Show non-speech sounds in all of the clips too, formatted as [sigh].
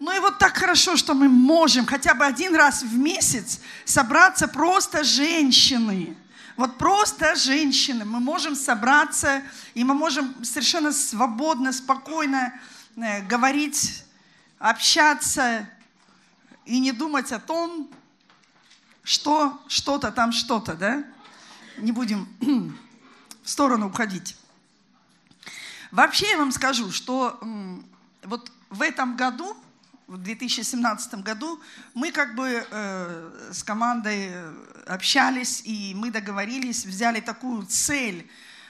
Ну и вот так хорошо, что мы можем хотя бы один раз в месяц собраться просто женщины. Вот просто женщины. Мы можем собраться, и мы можем совершенно свободно, спокойно э, говорить, общаться и не думать о том, что что-то там что-то, да? Не будем [clears throat] в сторону уходить. Вообще я вам скажу, что вот в этом году в 2017 году мы как бы э, с командой общались, и мы договорились, взяли такую цель,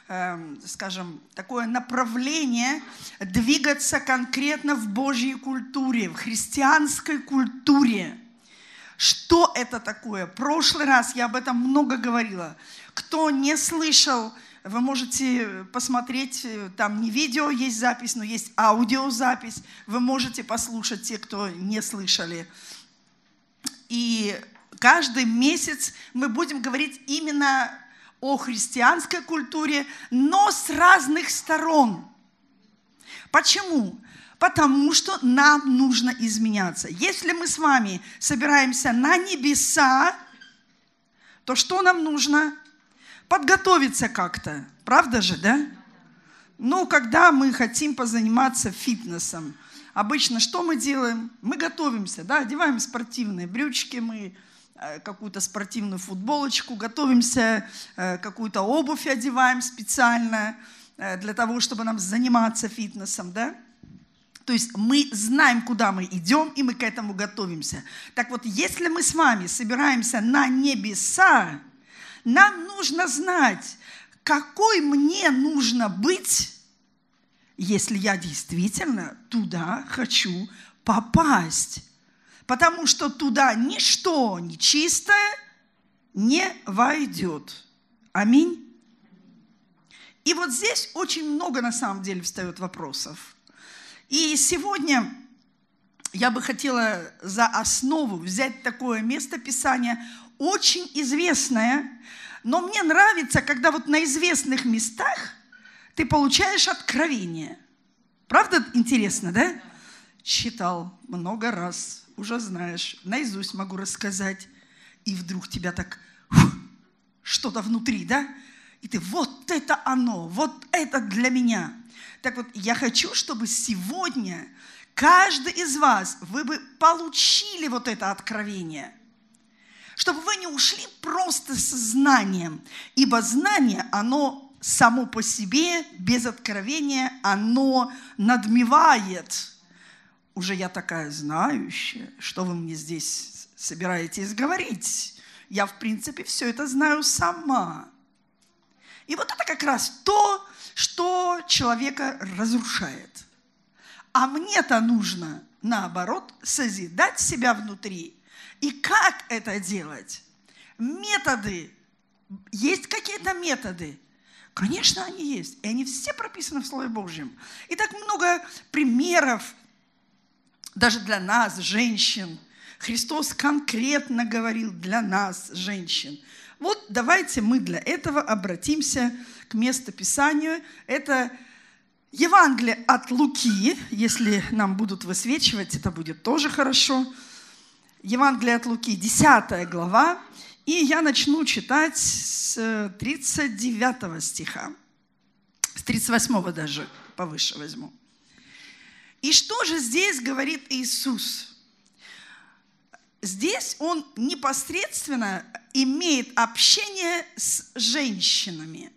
э, скажем, такое направление двигаться конкретно в Божьей культуре, в христианской культуре. Что это такое? В прошлый раз я об этом много говорила. Кто не слышал, вы можете посмотреть, э, там не видео есть запись, но есть аудиозапись. Вы можете послушать те, кто не слышали. И каждый месяц мы будем говорить именно о христианской культуре, но с разных сторон. Почему? Потому что нам нужно изменяться. Если мы с вами собираемся на небеса, то что нам нужно? Подготовиться как-то. Правда же, да? Ну, когда мы хотим позаниматься фитнесом, обычно что мы делаем? Мы готовимся, да, одеваем спортивные брючки, мы э, какую-то спортивную футболочку, готовимся, э, какую-то обувь одеваем специально э, для того, чтобы нам заниматься фитнесом, да? То есть мы знаем, куда мы идем, и мы к этому готовимся. Так вот, если мы с вами собираемся на небеса, нам нужно знать, какой мне нужно быть, если я действительно туда хочу попасть. Потому что туда ничто нечистое не войдет. Аминь. И вот здесь очень много на самом деле встает вопросов. И сегодня я бы хотела за основу взять такое место Писания очень известная, но мне нравится, когда вот на известных местах ты получаешь откровение. Правда интересно, да? Читал много раз, уже знаешь, наизусть могу рассказать. И вдруг тебя так что-то внутри, да? И ты, вот это оно, вот это для меня. Так вот, я хочу, чтобы сегодня каждый из вас, вы бы получили вот это откровение – чтобы вы не ушли просто со знанием, ибо знание, оно само по себе, без откровения, оно надмевает. Уже я такая знающая, что вы мне здесь собираетесь говорить? Я, в принципе, все это знаю сама. И вот это как раз то, что человека разрушает. А мне-то нужно, наоборот, созидать себя внутри – и как это делать? Методы. Есть какие-то методы? Конечно, они есть. И они все прописаны в Слове Божьем. И так много примеров даже для нас, женщин. Христос конкретно говорил для нас, женщин. Вот давайте мы для этого обратимся к местописанию. Это Евангелие от Луки. Если нам будут высвечивать, это будет тоже хорошо. Евангелие от Луки, 10 глава, и я начну читать с 39 стиха, с 38 даже повыше возьму. И что же здесь говорит Иисус? Здесь он непосредственно имеет общение с женщинами.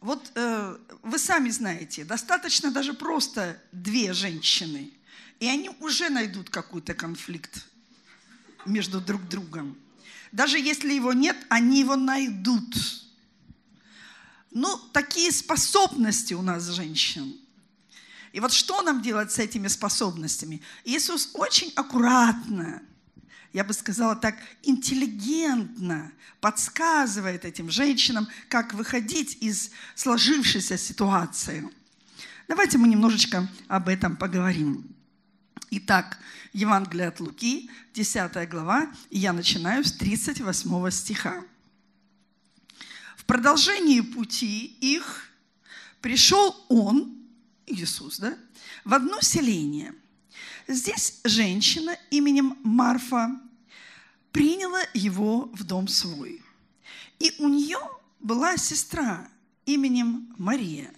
Вот э, вы сами знаете, достаточно даже просто две женщины – и они уже найдут какой-то конфликт между друг другом. Даже если его нет, они его найдут. Ну, такие способности у нас, женщин. И вот что нам делать с этими способностями? Иисус очень аккуратно, я бы сказала так, интеллигентно подсказывает этим женщинам, как выходить из сложившейся ситуации. Давайте мы немножечко об этом поговорим. Итак, Евангелие от Луки, 10 глава, и я начинаю с 38 стиха. В продолжении пути их пришел он, Иисус, да, в одно селение. Здесь женщина именем Марфа приняла его в дом свой. И у нее была сестра именем Мария,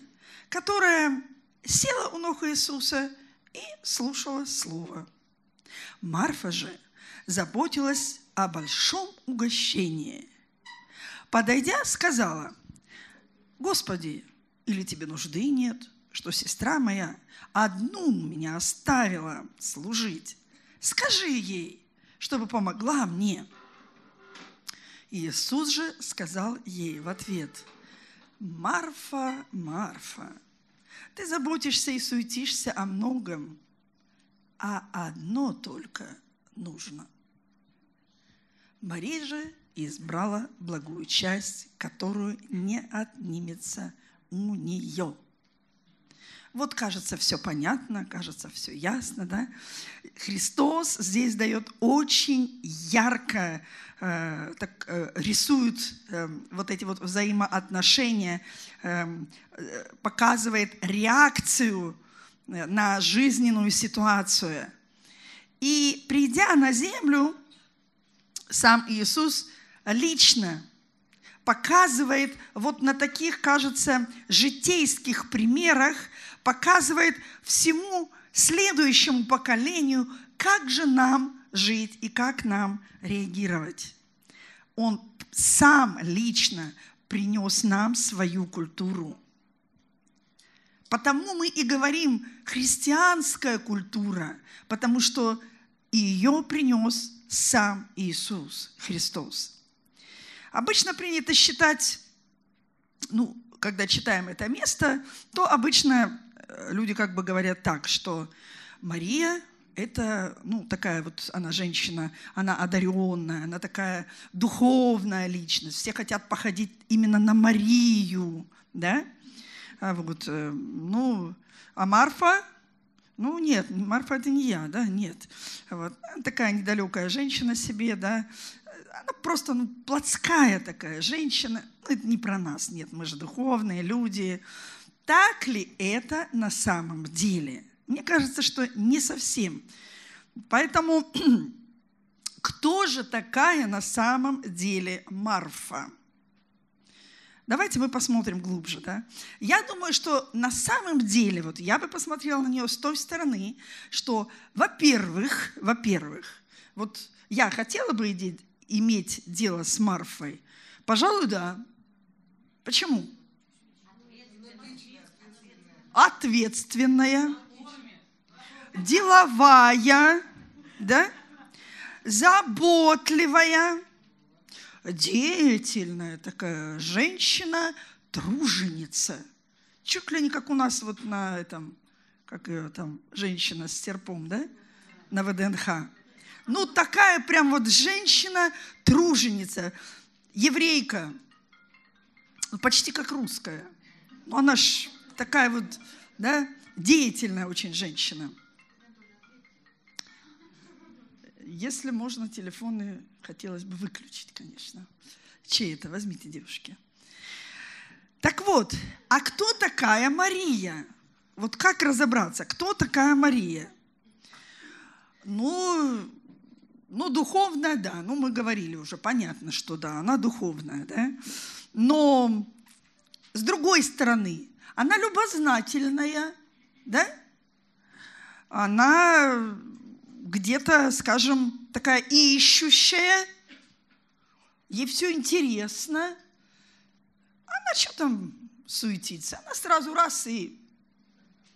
которая села у ног Иисуса и слушала Слово. Марфа же заботилась о большом угощении. Подойдя, сказала, «Господи, или тебе нужды нет, что сестра моя одну меня оставила служить? Скажи ей, чтобы помогла мне». Иисус же сказал ей в ответ, «Марфа, Марфа, ты заботишься и суетишься о многом, а одно только нужно. Мария же избрала благую часть, которую не отнимется у нее. Вот кажется все понятно, кажется все ясно, да? Христос здесь дает очень ярко, э, так, э, рисует э, вот эти вот взаимоотношения, э, показывает реакцию э, на жизненную ситуацию. И придя на землю, сам Иисус лично показывает вот на таких, кажется, житейских примерах, показывает всему следующему поколению, как же нам жить и как нам реагировать. Он сам лично принес нам свою культуру. Потому мы и говорим христианская культура, потому что ее принес сам Иисус Христос. Обычно принято считать, ну, когда читаем это место, то обычно люди как бы говорят так, что Мария это, ну, такая вот она женщина, она одаренная, она такая духовная личность. Все хотят походить именно на Марию, да? А вот, э, ну, а Марфа, ну, нет, Марфа это не я, да, нет. Вот. Такая недалекая женщина себе, да, она просто ну, плотская такая женщина. Ну, это не про нас, нет, мы же духовные люди. Так ли это на самом деле? Мне кажется, что не совсем. Поэтому [clears throat] кто же такая на самом деле Марфа? Давайте мы посмотрим глубже. Да? Я думаю, что на самом деле, вот я бы посмотрела на нее с той стороны, что, во-первых, во-первых, вот я хотела бы иметь дело с Марфой? Пожалуй, да. Почему? Ответственная, деловая, да? заботливая, деятельная такая женщина, труженица. Чуть ли не как у нас вот на этом, как ее там, женщина с серпом, да? На ВДНХ. Ну, такая прям вот женщина, труженица, еврейка, почти как русская. Ну, она ж такая вот, да, деятельная очень женщина. Если можно, телефоны хотелось бы выключить, конечно. Чей это? Возьмите, девушки. Так вот, а кто такая Мария? Вот как разобраться, кто такая Мария? Ну, ну, духовная, да, ну, мы говорили уже, понятно, что да, она духовная, да. Но с другой стороны, она любознательная, да? Она где-то, скажем, такая ищущая, ей все интересно. Она что там суетится? Она сразу раз и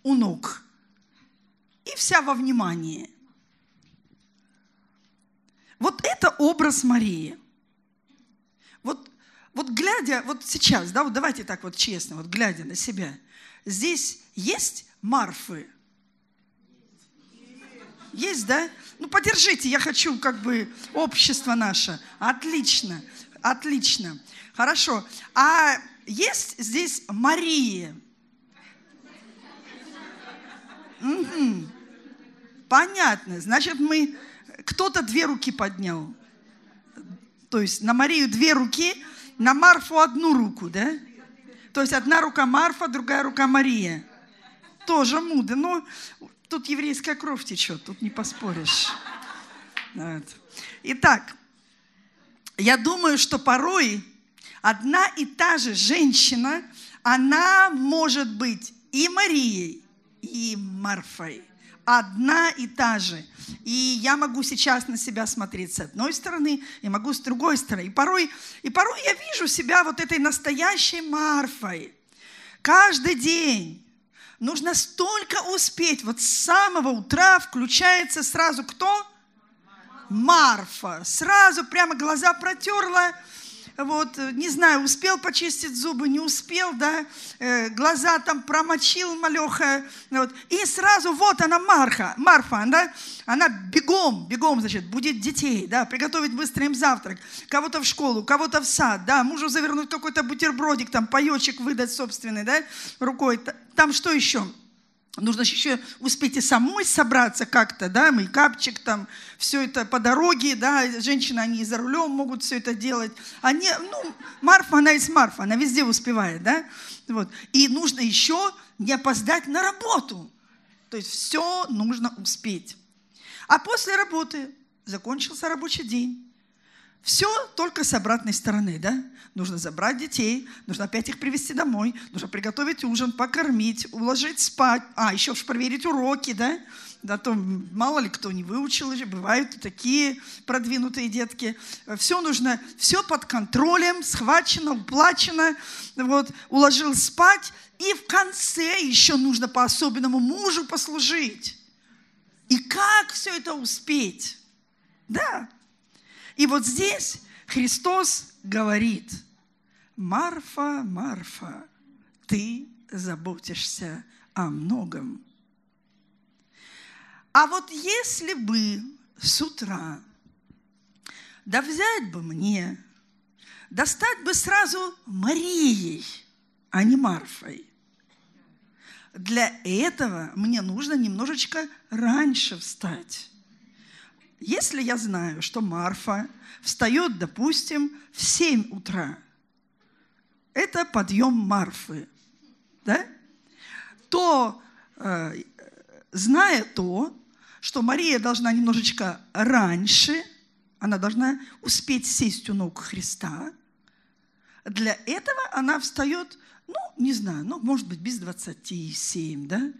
у ног. И вся во внимании – вот это образ Марии. Вот, вот глядя, вот сейчас, да, вот давайте так вот честно, вот глядя на себя, здесь есть Марфы? Есть, да? Ну, подержите, я хочу как бы общество наше. Отлично, отлично. Хорошо. А есть здесь Мария? Угу. Понятно. Значит, мы кто-то две руки поднял. То есть на Марию две руки, на Марфу одну руку, да? То есть одна рука Марфа, другая рука Мария. Тоже мудро. Но тут еврейская кровь течет, тут не поспоришь. Вот. Итак, я думаю, что порой одна и та же женщина, она может быть и Марией, и Марфой. Одна и та же. И я могу сейчас на себя смотреть с одной стороны, и могу с другой стороны. И порой, и порой я вижу себя вот этой настоящей Марфой. Каждый день нужно столько успеть. Вот с самого утра включается сразу кто? Марфа. Сразу прямо глаза протерла, вот, не знаю, успел почистить зубы, не успел, да, э, глаза там промочил малеха, вот, и сразу вот она Марха, Марфа, да, она бегом, бегом, значит, будет детей, да, приготовить быстро им завтрак, кого-то в школу, кого-то в сад, да, мужу завернуть какой-то бутербродик, там, паечек выдать собственный, да, рукой, там что еще? Нужно еще успеть и самой собраться как-то, да, мейкапчик там, все это по дороге, да, женщины, они за рулем могут все это делать. Они, ну, Марфа, она из Марфа, она везде успевает, да, вот. И нужно еще не опоздать на работу. То есть все нужно успеть. А после работы закончился рабочий день. Все только с обратной стороны, да? Нужно забрать детей, нужно опять их привести домой, нужно приготовить ужин, покормить, уложить спать, а, еще проверить уроки, да? Да, то мало ли кто не выучил, бывают такие продвинутые детки. Все нужно, все под контролем, схвачено, уплачено, вот, уложил спать, и в конце еще нужно по-особенному мужу послужить. И как все это успеть? Да, и вот здесь Христос говорит, Марфа, Марфа, ты заботишься о многом. А вот если бы с утра, да взять бы мне, достать бы сразу Марией, а не Марфой. Для этого мне нужно немножечко раньше встать. Если я знаю, что Марфа встает, допустим, в 7 утра, это подъем Марфы, да? то, э, зная то, что Мария должна немножечко раньше, она должна успеть сесть у ног Христа, для этого она встает, ну, не знаю, ну, может быть, без 27, да,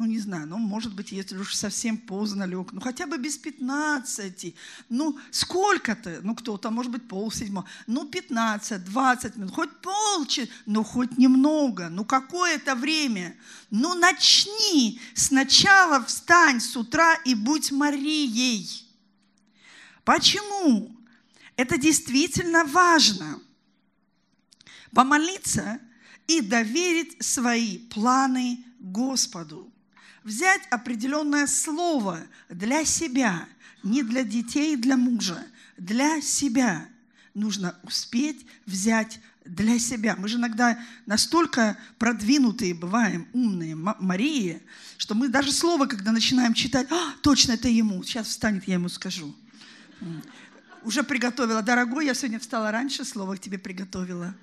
ну, не знаю, ну, может быть, если уж совсем поздно лег, ну, хотя бы без 15, ну, сколько-то, ну, кто-то, может быть, полседьмого, ну, 15, 20 минут, хоть полчаса, ну, хоть немного, ну, какое-то время, ну, начни, сначала встань с утра и будь Марией. Почему? Это действительно важно. Помолиться и доверить свои планы Господу взять определенное слово для себя, не для детей, для мужа, для себя. Нужно успеть взять для себя. Мы же иногда настолько продвинутые бываем, умные, Марии, что мы даже слово, когда начинаем читать, а, точно это ему, сейчас встанет, я ему скажу. Уже приготовила. Дорогой, я сегодня встала раньше, слово к тебе приготовила.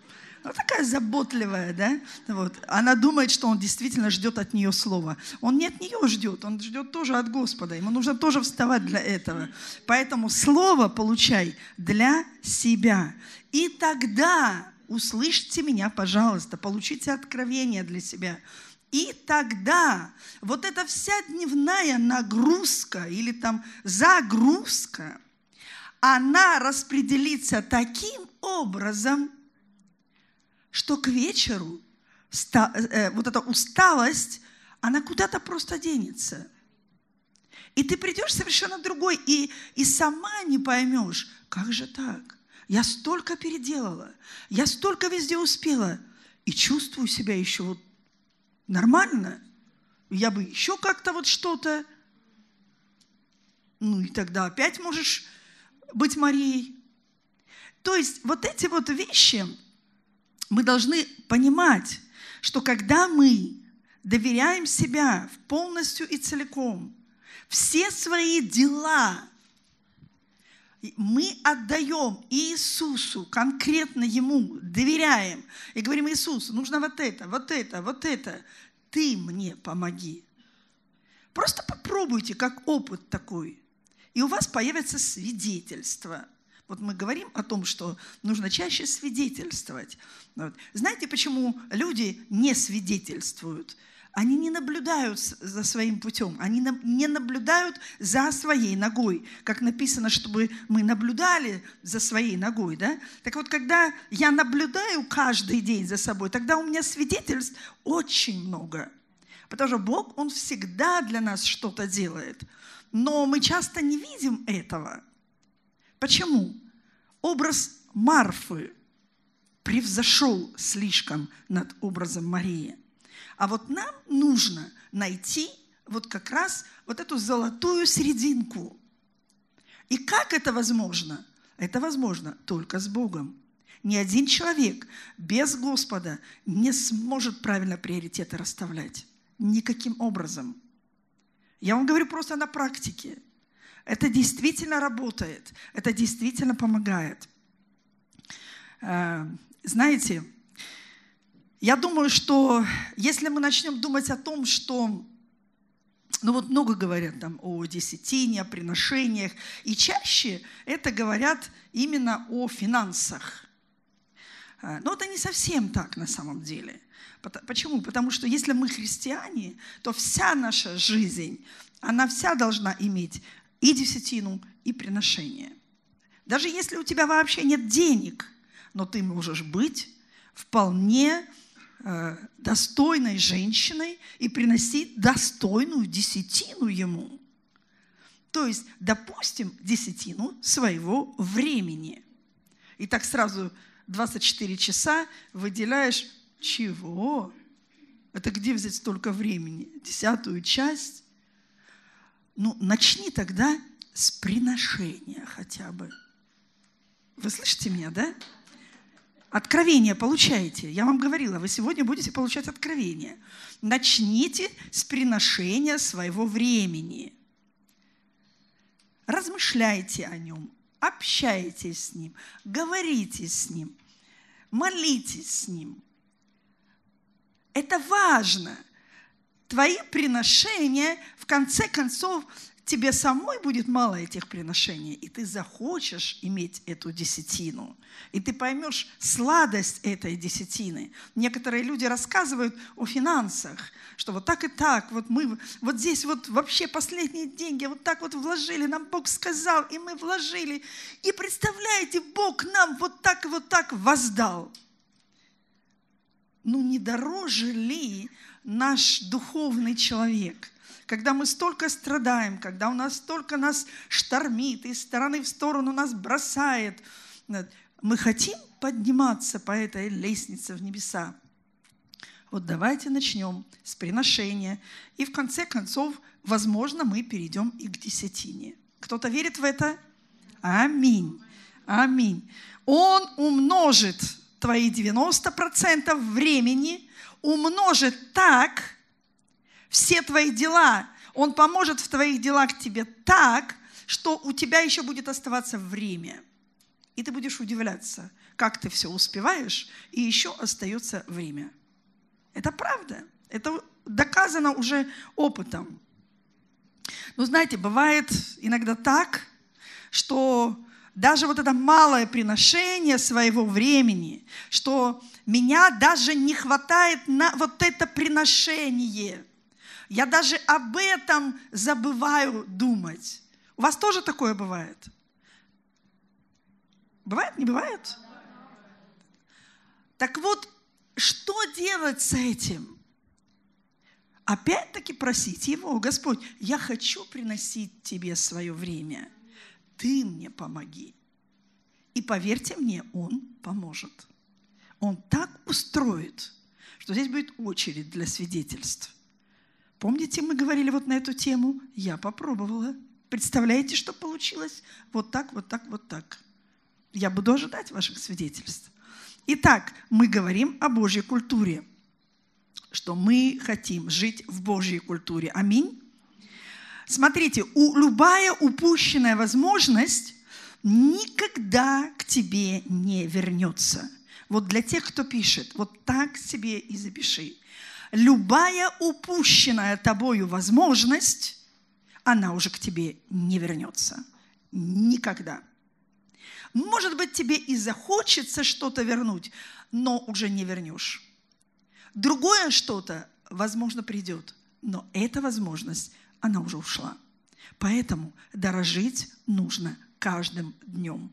Она такая заботливая, да? Вот. Она думает, что он действительно ждет от нее слова. Он не от нее ждет, он ждет тоже от Господа. Ему нужно тоже вставать для этого. Поэтому слово получай для себя. И тогда услышьте меня, пожалуйста, получите откровение для себя. И тогда вот эта вся дневная нагрузка или там загрузка, она распределится таким образом, что к вечеру э, вот эта усталость, она куда-то просто денется. И ты придешь совершенно другой, и, и сама не поймешь, как же так? Я столько переделала, я столько везде успела, и чувствую себя еще вот нормально. Я бы еще как-то вот что-то. Ну и тогда опять можешь быть Марией. То есть вот эти вот вещи, мы должны понимать, что когда мы доверяем себя полностью и целиком, все свои дела мы отдаем Иисусу, конкретно Ему, доверяем и говорим, Иисус, нужно вот это, вот это, вот это, Ты мне помоги. Просто попробуйте, как опыт такой. И у вас появится свидетельство. Вот мы говорим о том, что нужно чаще свидетельствовать. Вот. Знаете, почему люди не свидетельствуют? Они не наблюдают за своим путем, они не наблюдают за своей ногой, как написано, чтобы мы наблюдали за своей ногой. Да? Так вот, когда я наблюдаю каждый день за собой, тогда у меня свидетельств очень много. Потому что Бог, Он всегда для нас что-то делает. Но мы часто не видим этого. Почему? Образ Марфы превзошел слишком над образом Марии – а вот нам нужно найти вот как раз вот эту золотую серединку. И как это возможно? Это возможно только с Богом. Ни один человек без Господа не сможет правильно приоритеты расставлять. Никаким образом. Я вам говорю просто на практике. Это действительно работает. Это действительно помогает. Э, знаете, я думаю, что если мы начнем думать о том, что ну вот много говорят там о десятине, о приношениях, и чаще это говорят именно о финансах. А, но это не совсем так на самом деле. Почему? Потому что если мы христиане, то вся наша жизнь, она вся должна иметь и десятину, и приношение. Даже если у тебя вообще нет денег, но ты можешь быть вполне Э, достойной женщиной и приносить достойную десятину ему. То есть, допустим, десятину своего времени. И так сразу 24 часа выделяешь чего? Это где взять столько времени? Десятую часть? Ну, начни тогда с приношения хотя бы. Вы слышите меня, да? Откровение получаете. Я вам говорила, вы сегодня будете получать откровение. Начните с приношения своего времени. Размышляйте о нем, общайтесь с ним, говорите с ним, молитесь с ним. Это важно. Твои приношения, в конце концов, тебе самой будет мало этих приношений, и ты захочешь иметь эту десятину, и ты поймешь сладость этой десятины. Некоторые люди рассказывают о финансах, что вот так и так, вот мы вот здесь вот вообще последние деньги вот так вот вложили, нам Бог сказал, и мы вложили. И представляете, Бог нам вот так и вот так воздал. Ну не дороже ли наш духовный человек – когда мы столько страдаем, когда у нас столько нас штормит, из стороны в сторону нас бросает, мы хотим подниматься по этой лестнице в небеса. Вот давайте начнем с приношения. И в конце концов, возможно, мы перейдем и к десятине. Кто-то верит в это? Аминь. Аминь. Он умножит твои 90% времени, умножит так, все твои дела. Он поможет в твоих делах тебе так, что у тебя еще будет оставаться время. И ты будешь удивляться, как ты все успеваешь, и еще остается время. Это правда. Это доказано уже опытом. Но знаете, бывает иногда так, что даже вот это малое приношение своего времени, что меня даже не хватает на вот это приношение – я даже об этом забываю думать. У вас тоже такое бывает? Бывает, не бывает? Так вот, что делать с этим? Опять-таки просить Его, Господь, я хочу приносить Тебе свое время. Ты мне помоги. И поверьте мне, Он поможет. Он так устроит, что здесь будет очередь для свидетельств. Помните, мы говорили вот на эту тему? Я попробовала. Представляете, что получилось? Вот так, вот так, вот так. Я буду ожидать ваших свидетельств. Итак, мы говорим о Божьей культуре, что мы хотим жить в Божьей культуре. Аминь. Смотрите, у, любая упущенная возможность никогда к тебе не вернется. Вот для тех, кто пишет, вот так себе и запиши. любая упущенная тобою возможность, она уже к тебе не вернется. Никогда. Может быть, тебе и захочется что-то вернуть, но уже не вернешь. Другое что-то, возможно, придет, но эта возможность, она уже ушла. Поэтому дорожить нужно каждым днем.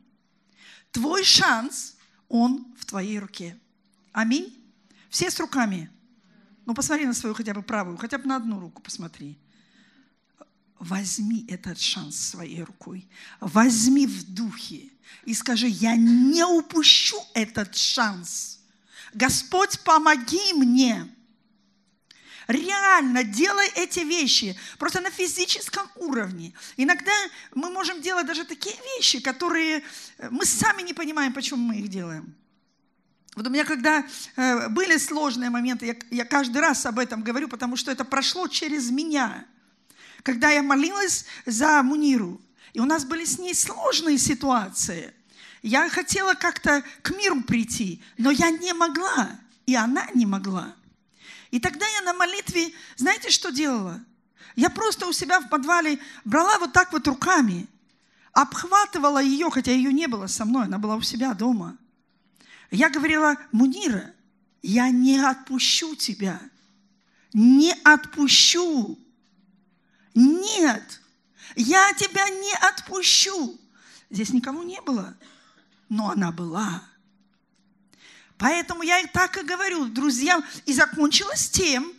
Твой шанс, он в твоей руке. Аминь. Все с руками. Ну, посмотри на свою хотя бы правую, хотя бы на одну руку посмотри. Возьми этот шанс своей рукой. Возьми в духе и скажи, я не упущу этот шанс. Господь, помоги мне. Реально делай эти вещи, просто на физическом уровне. Иногда мы можем делать даже такие вещи, которые э, мы сами не понимаем, почему мы их делаем. Вот у меня, когда э, были сложные моменты, я, я каждый раз об этом говорю, потому что это прошло через меня. Когда я молилась за Муниру, и у нас были с ней сложные ситуации. Я хотела как-то к миру прийти, но я не могла, и она не могла. И тогда я на молитве, знаете, что делала? Я просто у себя в подвале брала вот так вот руками, обхватывала ее, хотя ее не было со мной, она была у себя дома. Я говорила, Мунира, я не отпущу тебя. Не отпущу. Нет, я тебя не отпущу. Здесь никого не было, но она была. Поэтому я и так и говорю друзьям. И закончилось тем,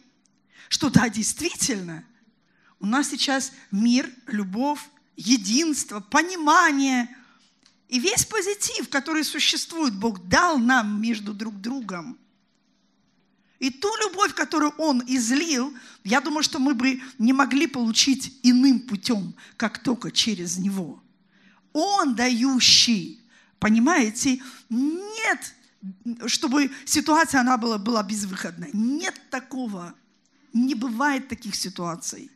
что да, действительно, у нас сейчас мир, любовь, единство, понимание и весь позитив, который существует, Бог дал нам между друг другом. И ту любовь, которую Он излил, я думаю, что мы бы не могли получить иным путем, как только через Него. Он дающий, понимаете? Нет чтобы ситуация она была, была безвыходной. Нет такого. Не бывает таких ситуаций.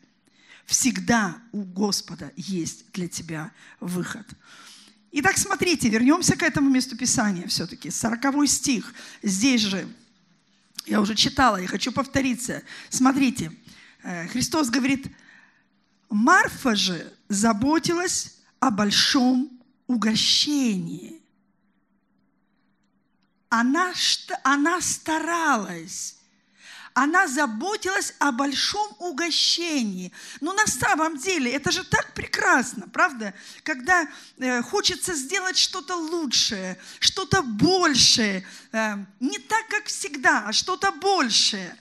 Всегда у Господа есть для тебя выход. Итак, смотрите, вернемся к этому месту Писания все-таки. 40 стих. Здесь же, я уже читала, я хочу повториться. Смотрите, э, Христос говорит, Марфа же заботилась о большом угощении она, она старалась. Она заботилась о большом угощении. Но на самом деле это же так прекрасно, правда? Когда э, хочется сделать что-то лучшее, что-то большее. Э, не так, как всегда, а что-то большее.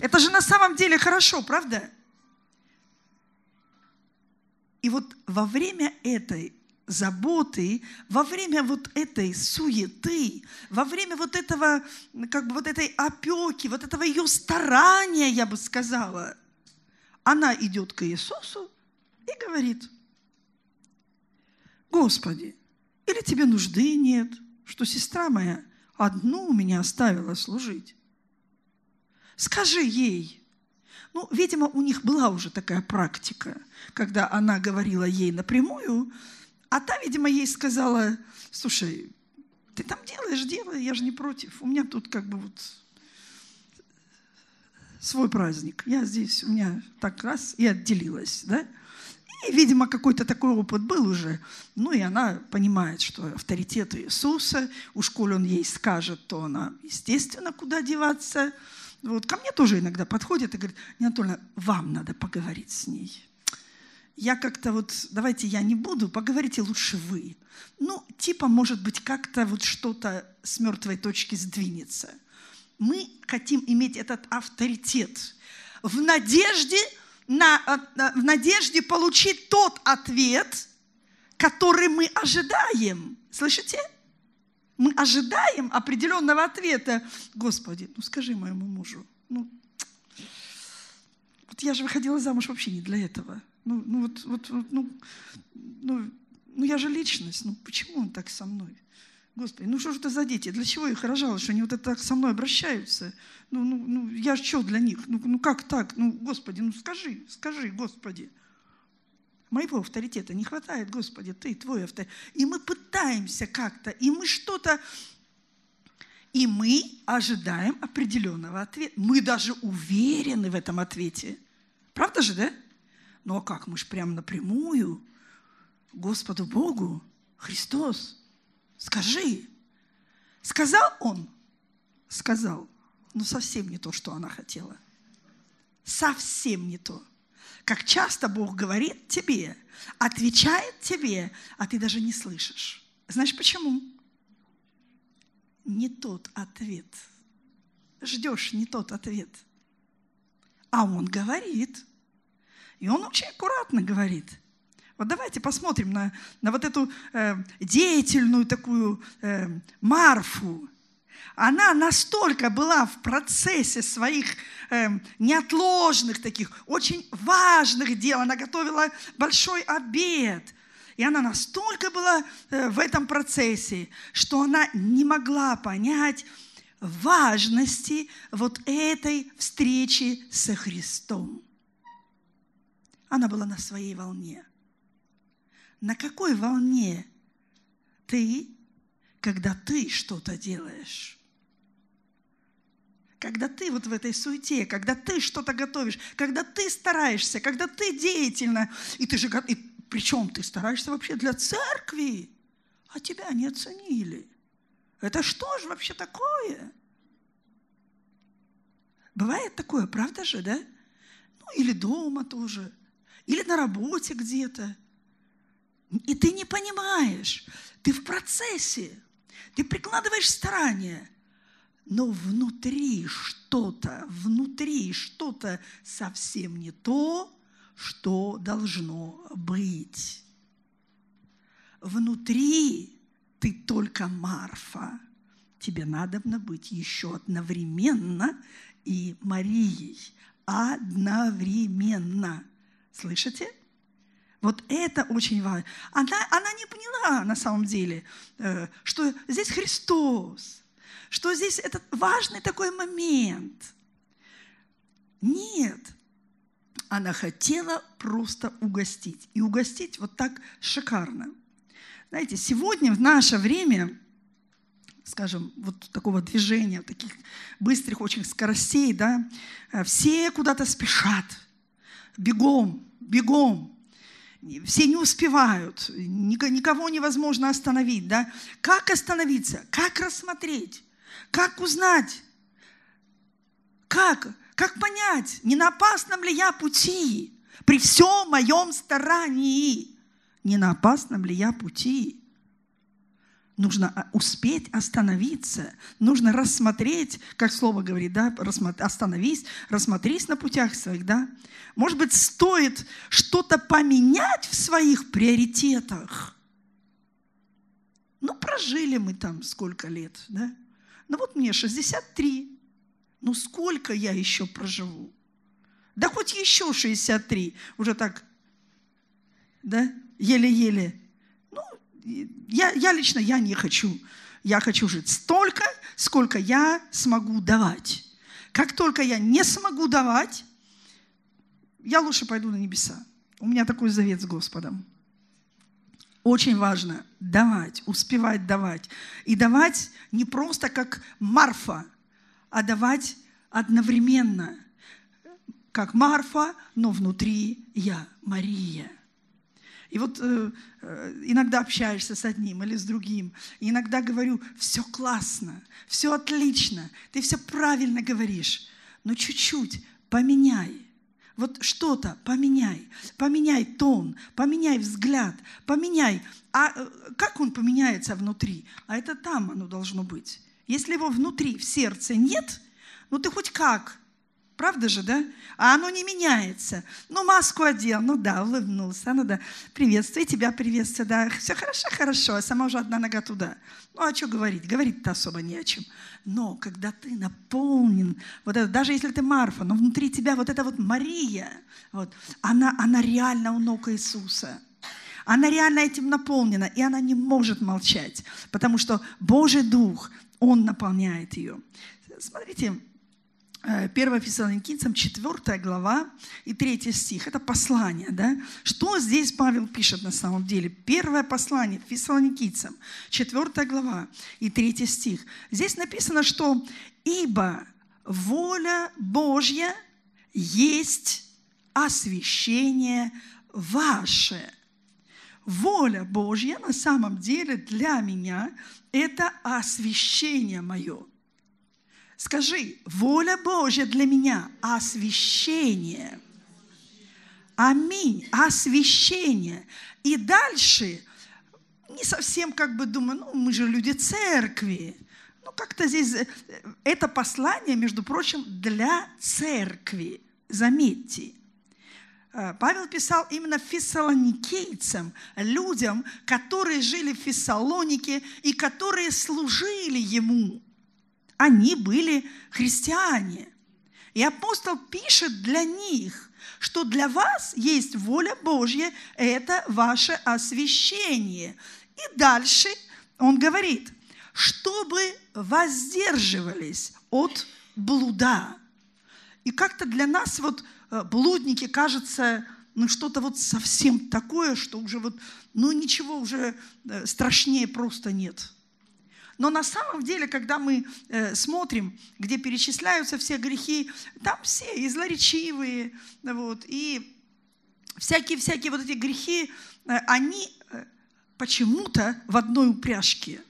Это же на самом деле хорошо, правда? И вот во время этой заботы, во время вот этой суеты, во время вот этого, как бы вот этой опеки, вот этого ее старания, я бы сказала, она идет к Иисусу и говорит, Господи, или тебе нужды нет, что сестра моя одну у меня оставила служить? Скажи ей, ну, видимо, у них была уже такая практика, когда она говорила ей напрямую, а та, видимо, ей сказала, слушай, ты там делаешь, делай, я же не против. У меня тут как бы вот свой праздник. Я здесь, у меня так раз и отделилась, да? И, видимо, какой-то такой опыт был уже. Ну, и она понимает, что авторитет Иисуса, уж коли он ей скажет, то она, естественно, куда деваться. Вот ко мне тоже иногда подходит и говорит, не Анатольевна, вам надо поговорить с ней я как-то вот, давайте я не буду, поговорите лучше вы. Ну, типа, может быть, как-то вот что-то с мертвой точки сдвинется. Мы хотим иметь этот авторитет в надежде, на, э, в надежде получить тот ответ, который мы ожидаем. Слышите? Мы ожидаем определенного ответа. Господи, ну скажи моему мужу, ну, вот я же выходила замуж вообще не для этого. Ну, ну вот, вот, вот ну, ну, ну я же личность, ну почему он так со мной? Господи, ну что же это за дети? Для чего их рожала, что они вот так со мной обращаются? Ну, ну, ну я же что для них? Ну, ну как так? Ну, Господи, ну скажи, скажи, Господи. Моего авторитета не хватает, Господи, ты, твой авторитет. И мы пытаемся как-то, и мы что-то... И мы ожидаем определенного ответа. Мы даже уверены в этом ответе. Правда же, да? Ну а как? Мы же прямо напрямую Господу Богу, Христос, скажи. Сказал Он? Сказал. Но совсем не то, что она хотела. Совсем не то. Как часто Бог говорит тебе, отвечает тебе, а ты даже не слышишь. Знаешь почему? Не тот ответ. Ждешь не тот ответ. А он говорит. И он очень аккуратно говорит. Вот давайте посмотрим на, на вот эту э, деятельную такую э, Марфу. Она настолько была в процессе своих э, неотложных таких, очень важных дел. Она готовила большой обед. И она настолько была э, в этом процессе, что она не могла понять важности вот этой встречи со Христом. Она была на своей волне. На какой волне ты, когда ты что-то делаешь? Когда ты вот в этой суете, когда ты что-то готовишь, когда ты стараешься, когда ты деятельно, и ты же, и причем ты стараешься вообще для церкви, а тебя не оценили. Это что же вообще такое? Бывает такое, правда же, да? Ну, или дома тоже, или на работе где-то. И ты не понимаешь, ты в процессе, ты прикладываешь старания, но внутри что-то, внутри что-то совсем не то, что должно быть. Внутри ты только Марфа. Тебе надо быть еще одновременно и Марией. Одновременно. Слышите? Вот это очень важно. Она, она не поняла на самом деле, э, что здесь Христос, что здесь этот важный такой момент. Нет, она хотела просто угостить. И угостить вот так шикарно. Знаете, сегодня в наше время, скажем, вот такого движения, таких быстрых очень скоростей, да, э, все куда-то спешат, бегом, бегом, все не успевают, никого невозможно остановить, да? Как остановиться? Как рассмотреть? Как узнать? Как? Как понять, не на опасном ли я пути? При всем моем старании, не на опасном ли я пути? Нужно а, успеть остановиться, нужно рассмотреть, как слово говорит, да, остановись, рассмотрись на путях своих, да. Может быть, стоит что-то поменять в своих приоритетах. Ну, прожили мы там сколько лет, да? Ну вот мне 63, ну сколько я еще проживу? Да хоть еще 63, уже так, да, еле-еле. Я, я лично, я не хочу. Я хочу жить столько, сколько я смогу давать. Как только я не смогу давать, я лучше пойду на небеса. У меня такой завет с Господом. Очень важно давать, успевать давать. И давать не просто как Марфа, а давать одновременно, как Марфа, но внутри я, Мария. И вот э, э, иногда общаешься с одним или с другим, и иногда говорю, все классно, все отлично, ты все правильно говоришь, но чуть-чуть поменяй. Вот что-то поменяй, поменяй тон, поменяй взгляд, поменяй. А э, как он поменяется внутри? А это там оно должно быть. Если его внутри, в сердце нет, ну ты хоть как, Правда же, да? А оно не меняется. Ну, маску одел, ну да, улыбнулся, ну да, приветствую, тебя приветствую, да, все хорошо, хорошо, а сама уже одна нога туда. Ну, а что говорить? Говорить-то особо не о чем. Но когда ты наполнен, вот это, даже если ты Марфа, но внутри тебя вот эта вот Мария, вот, она, она реально у ног Иисуса. Она реально этим наполнена, и она не может молчать, потому что Божий Дух, Он наполняет ее. Смотрите, 1 э, Фессалоникийцам 4 глава и 3 стих. Это послание, да? Что здесь Павел пишет на самом деле? Первое послание Фессалоникийцам, 4 глава и 3 стих. Здесь написано, что «Ибо воля Божья есть освящение ваше». Воля Божья на самом деле для меня – это освящение мое – Скажи, воля Божья для меня – освящение. Аминь, освящение. И дальше, не совсем как бы думаю, ну мы же люди церкви. Ну как-то здесь, э, это послание, между прочим, для церкви. Заметьте. Э, Павел писал именно фессалоникийцам, людям, которые жили в Фессалонике и которые служили ему. Они были христиане. И апостол пишет для них, что для вас есть воля Божья, это ваше освящение. И дальше он говорит, чтобы воздерживались от блуда. И как-то для нас вот э, блудники кажется, ну что-то вот совсем такое, что уже вот, ну ничего уже э, страшнее просто нет. Но на самом деле, когда мы э, смотрим, где перечисляются все грехи, там все и злоречивые, вот, и всякие-всякие вот эти грехи, э, они э, почему-то в одной упряжке.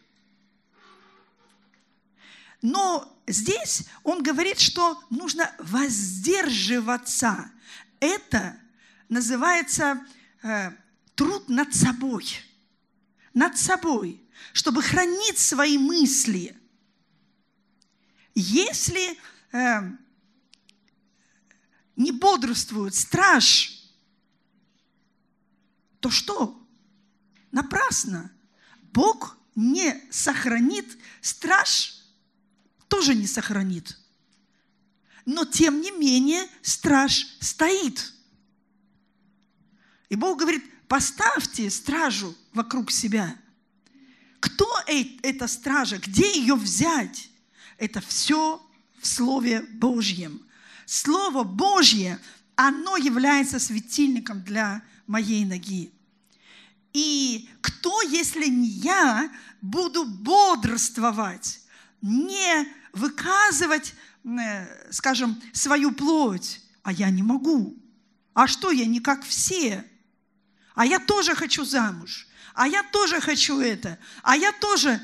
Но здесь он говорит, что нужно воздерживаться. Это называется э, труд над собой. Над собой чтобы хранить свои мысли. Если э, не бодрствует страж, то что? Напрасно. Бог не сохранит, страж тоже не сохранит. Но тем не менее страж стоит. И Бог говорит, поставьте стражу вокруг себя – кто эта стража? Где ее взять? Это все в Слове Божьем. Слово Божье, оно является светильником для моей ноги. И кто, если не я, буду бодрствовать, не выказывать, э, скажем, свою плоть, а я не могу. А что, я не как все? А я тоже хочу замуж а я тоже хочу это, а я тоже.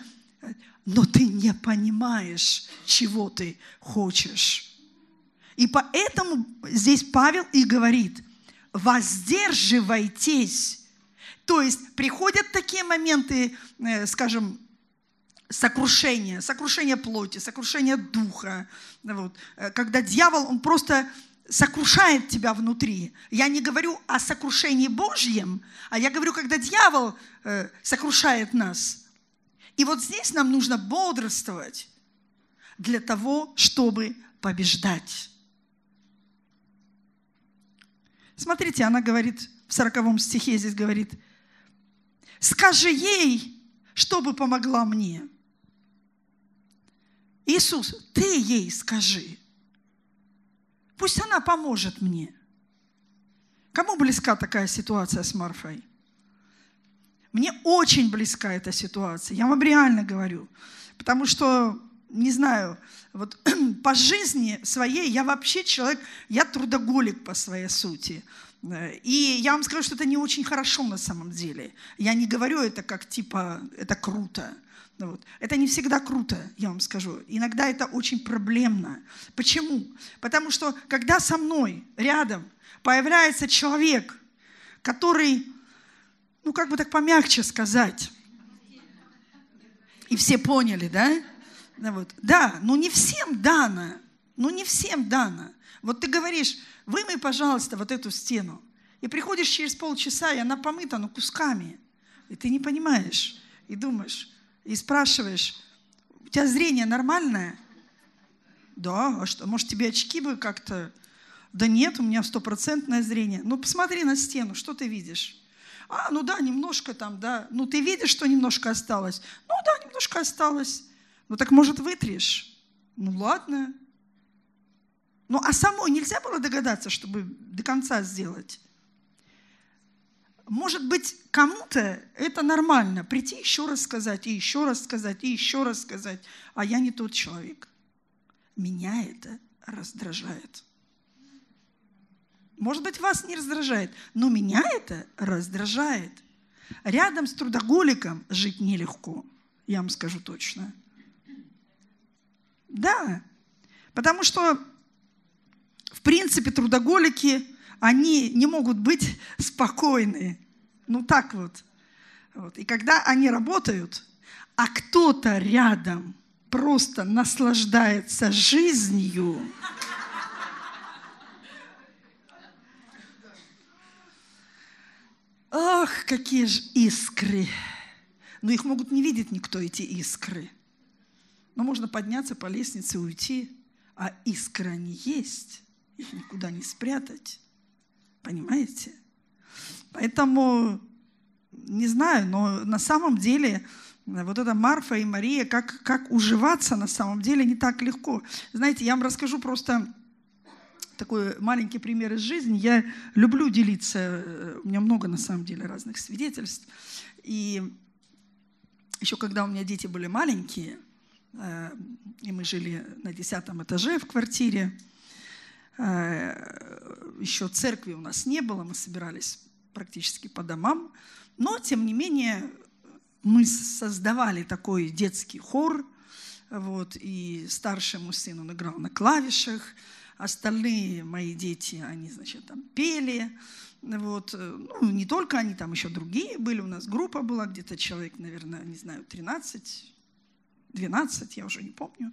Но ты не понимаешь, чего ты хочешь. И поэтому здесь Павел и говорит, воздерживайтесь. То есть приходят такие моменты, э, скажем, сокрушения, сокрушения плоти, сокрушения духа. Вот. Э, когда дьявол, он просто сокрушает тебя внутри. Я не говорю о сокрушении Божьем, а я говорю, когда дьявол э, сокрушает нас. И вот здесь нам нужно бодрствовать для того, чтобы побеждать. Смотрите, она говорит в 40 стихе, здесь говорит, скажи ей, чтобы помогла мне. Иисус, ты ей скажи. Пусть она поможет мне. Кому близка такая ситуация с Марфой? Мне очень близка эта ситуация, я вам реально говорю. Потому что, не знаю, вот [clears throat] по жизни своей я вообще человек, я трудоголик по своей сути. И я вам скажу, что это не очень хорошо на самом деле. Я не говорю это как типа, это круто. Ну вот. Это не всегда круто, я вам скажу. Иногда это очень проблемно. Почему? Потому что когда со мной рядом появляется человек, который, ну как бы так помягче сказать, и все поняли, да? Ну вот. Да, но не всем дано. Ну не всем дано. Вот ты говоришь, вымой, пожалуйста, вот эту стену. И приходишь через полчаса, и она помыта, ну кусками. И ты не понимаешь. И думаешь, и спрашиваешь, у тебя зрение нормальное? Да, а что, может тебе очки бы как-то? Да нет, у меня стопроцентное зрение. Ну посмотри на стену, что ты видишь? А, ну да, немножко там, да. Ну ты видишь, что немножко осталось? Ну да, немножко осталось. Ну так может вытрешь? Ну ладно. Ну, а самой нельзя было догадаться, чтобы до конца сделать. Может быть, кому-то это нормально, прийти еще раз сказать, и еще раз сказать, и еще раз сказать, а я не тот человек. Меня это раздражает. Может быть, вас не раздражает, но меня это раздражает. Рядом с трудоголиком жить нелегко, я вам скажу точно. Да, потому что, в принципе, трудоголики, они не могут быть спокойны. Ну так вот. вот. И когда они работают, а кто-то рядом просто наслаждается жизнью, Ах, какие же искры! Но их могут не видеть никто, эти искры. Но можно подняться по лестнице и уйти, а искры они есть, их никуда не спрятать. Понимаете? Поэтому, не знаю, но на самом деле вот эта Марфа и Мария, как, как уживаться на самом деле не так легко. Знаете, я вам расскажу просто такой маленький пример из жизни. Я люблю делиться, э, у меня много на самом деле разных свидетельств. И еще когда у меня дети были маленькие, э, и мы жили на десятом этаже в квартире, э, еще церкви у нас не было, мы собирались практически по домам, но тем не менее мы создавали такой детский хор, вот, и старшему сыну он играл на клавишах, остальные мои дети, они, значит, там пели, вот, ну, не только они, там еще другие были, у нас группа была, где-то человек, наверное, не знаю, 13, 12, я уже не помню,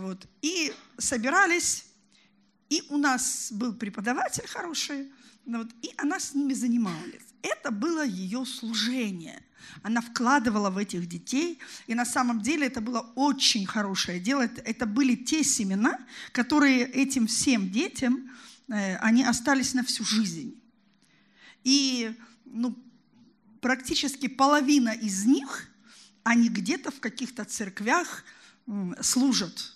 вот, и собирались, и у нас был преподаватель хороший, вот, и она с ними занималась. Это было ее служение. Она вкладывала в этих детей, и на самом деле это было очень хорошее дело. Это, это были те семена, которые этим всем детям, э, они остались на всю жизнь. И ну, практически половина из них, они где-то в каких-то церквях служат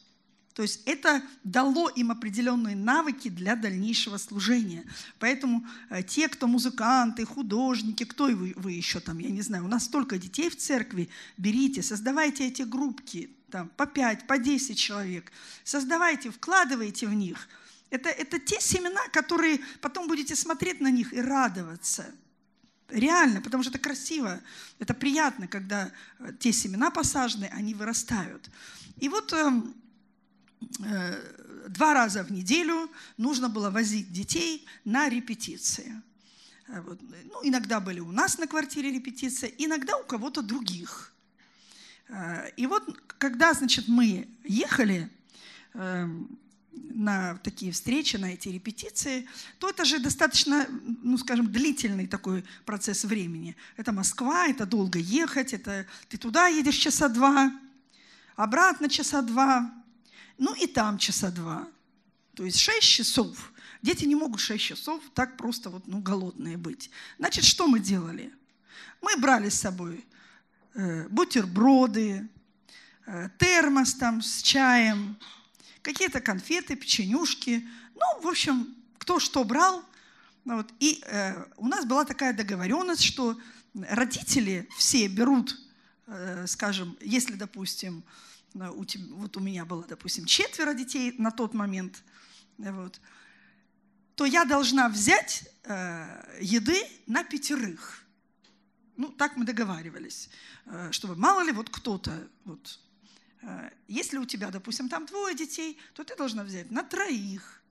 то есть это дало им определенные навыки для дальнейшего служения. Поэтому э, те, кто музыканты, художники, кто вы, вы еще там, я не знаю, у нас столько детей в церкви, берите, создавайте эти группки, там, по 5, по 10 человек, создавайте, вкладывайте в них. Это, это те семена, которые потом будете смотреть на них и радоваться. Реально, потому что это красиво, это приятно, когда э, те семена посажены, они вырастают. И вот эм, два раза в неделю нужно было возить детей на репетиции. Э, вот. Ну, иногда были у нас на квартире репетиции, иногда у кого-то других. Э, и вот когда, значит, мы ехали на такие встречи, на эти репетиции, то это же достаточно, ну, скажем, длительный такой процесс времени. Это Москва, это долго ехать, это ты туда едешь часа два, обратно часа два, ну и там часа два. То есть шесть часов. Дети не могут шесть часов так просто вот, ну, голодные быть. Значит, что мы делали? Мы брали с собой э, бутерброды, э, термос там с чаем, какие-то конфеты, печенюшки. Ну, в общем, кто что брал. Ну вот. И э, у нас была такая договоренность, что родители все берут, э, скажем, если, допустим, у тебя, вот у меня было, допустим, четверо детей на тот момент, вот, то я должна взять э, еды на пятерых. Ну, так мы договаривались, э, чтобы мало ли вот кто-то, вот, э, если у тебя, допустим, там двое детей, то ты должна взять на троих.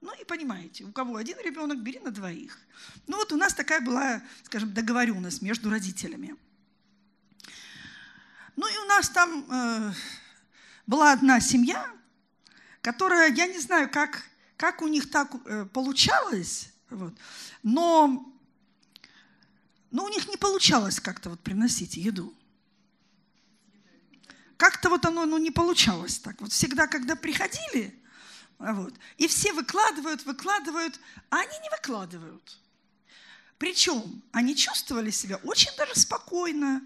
Ну и понимаете, у кого один ребенок, бери на двоих. Ну вот у нас такая была, скажем, договоренность между родителями. Ну и у нас там э, была одна семья, которая, я не знаю, как, как у них так э, получалось, вот, но, но у них не получалось как-то вот приносить еду. Как-то вот оно ну, не получалось так. Вот всегда, когда приходили, вот, и все выкладывают, выкладывают, а они не выкладывают. Причем они чувствовали себя очень даже спокойно,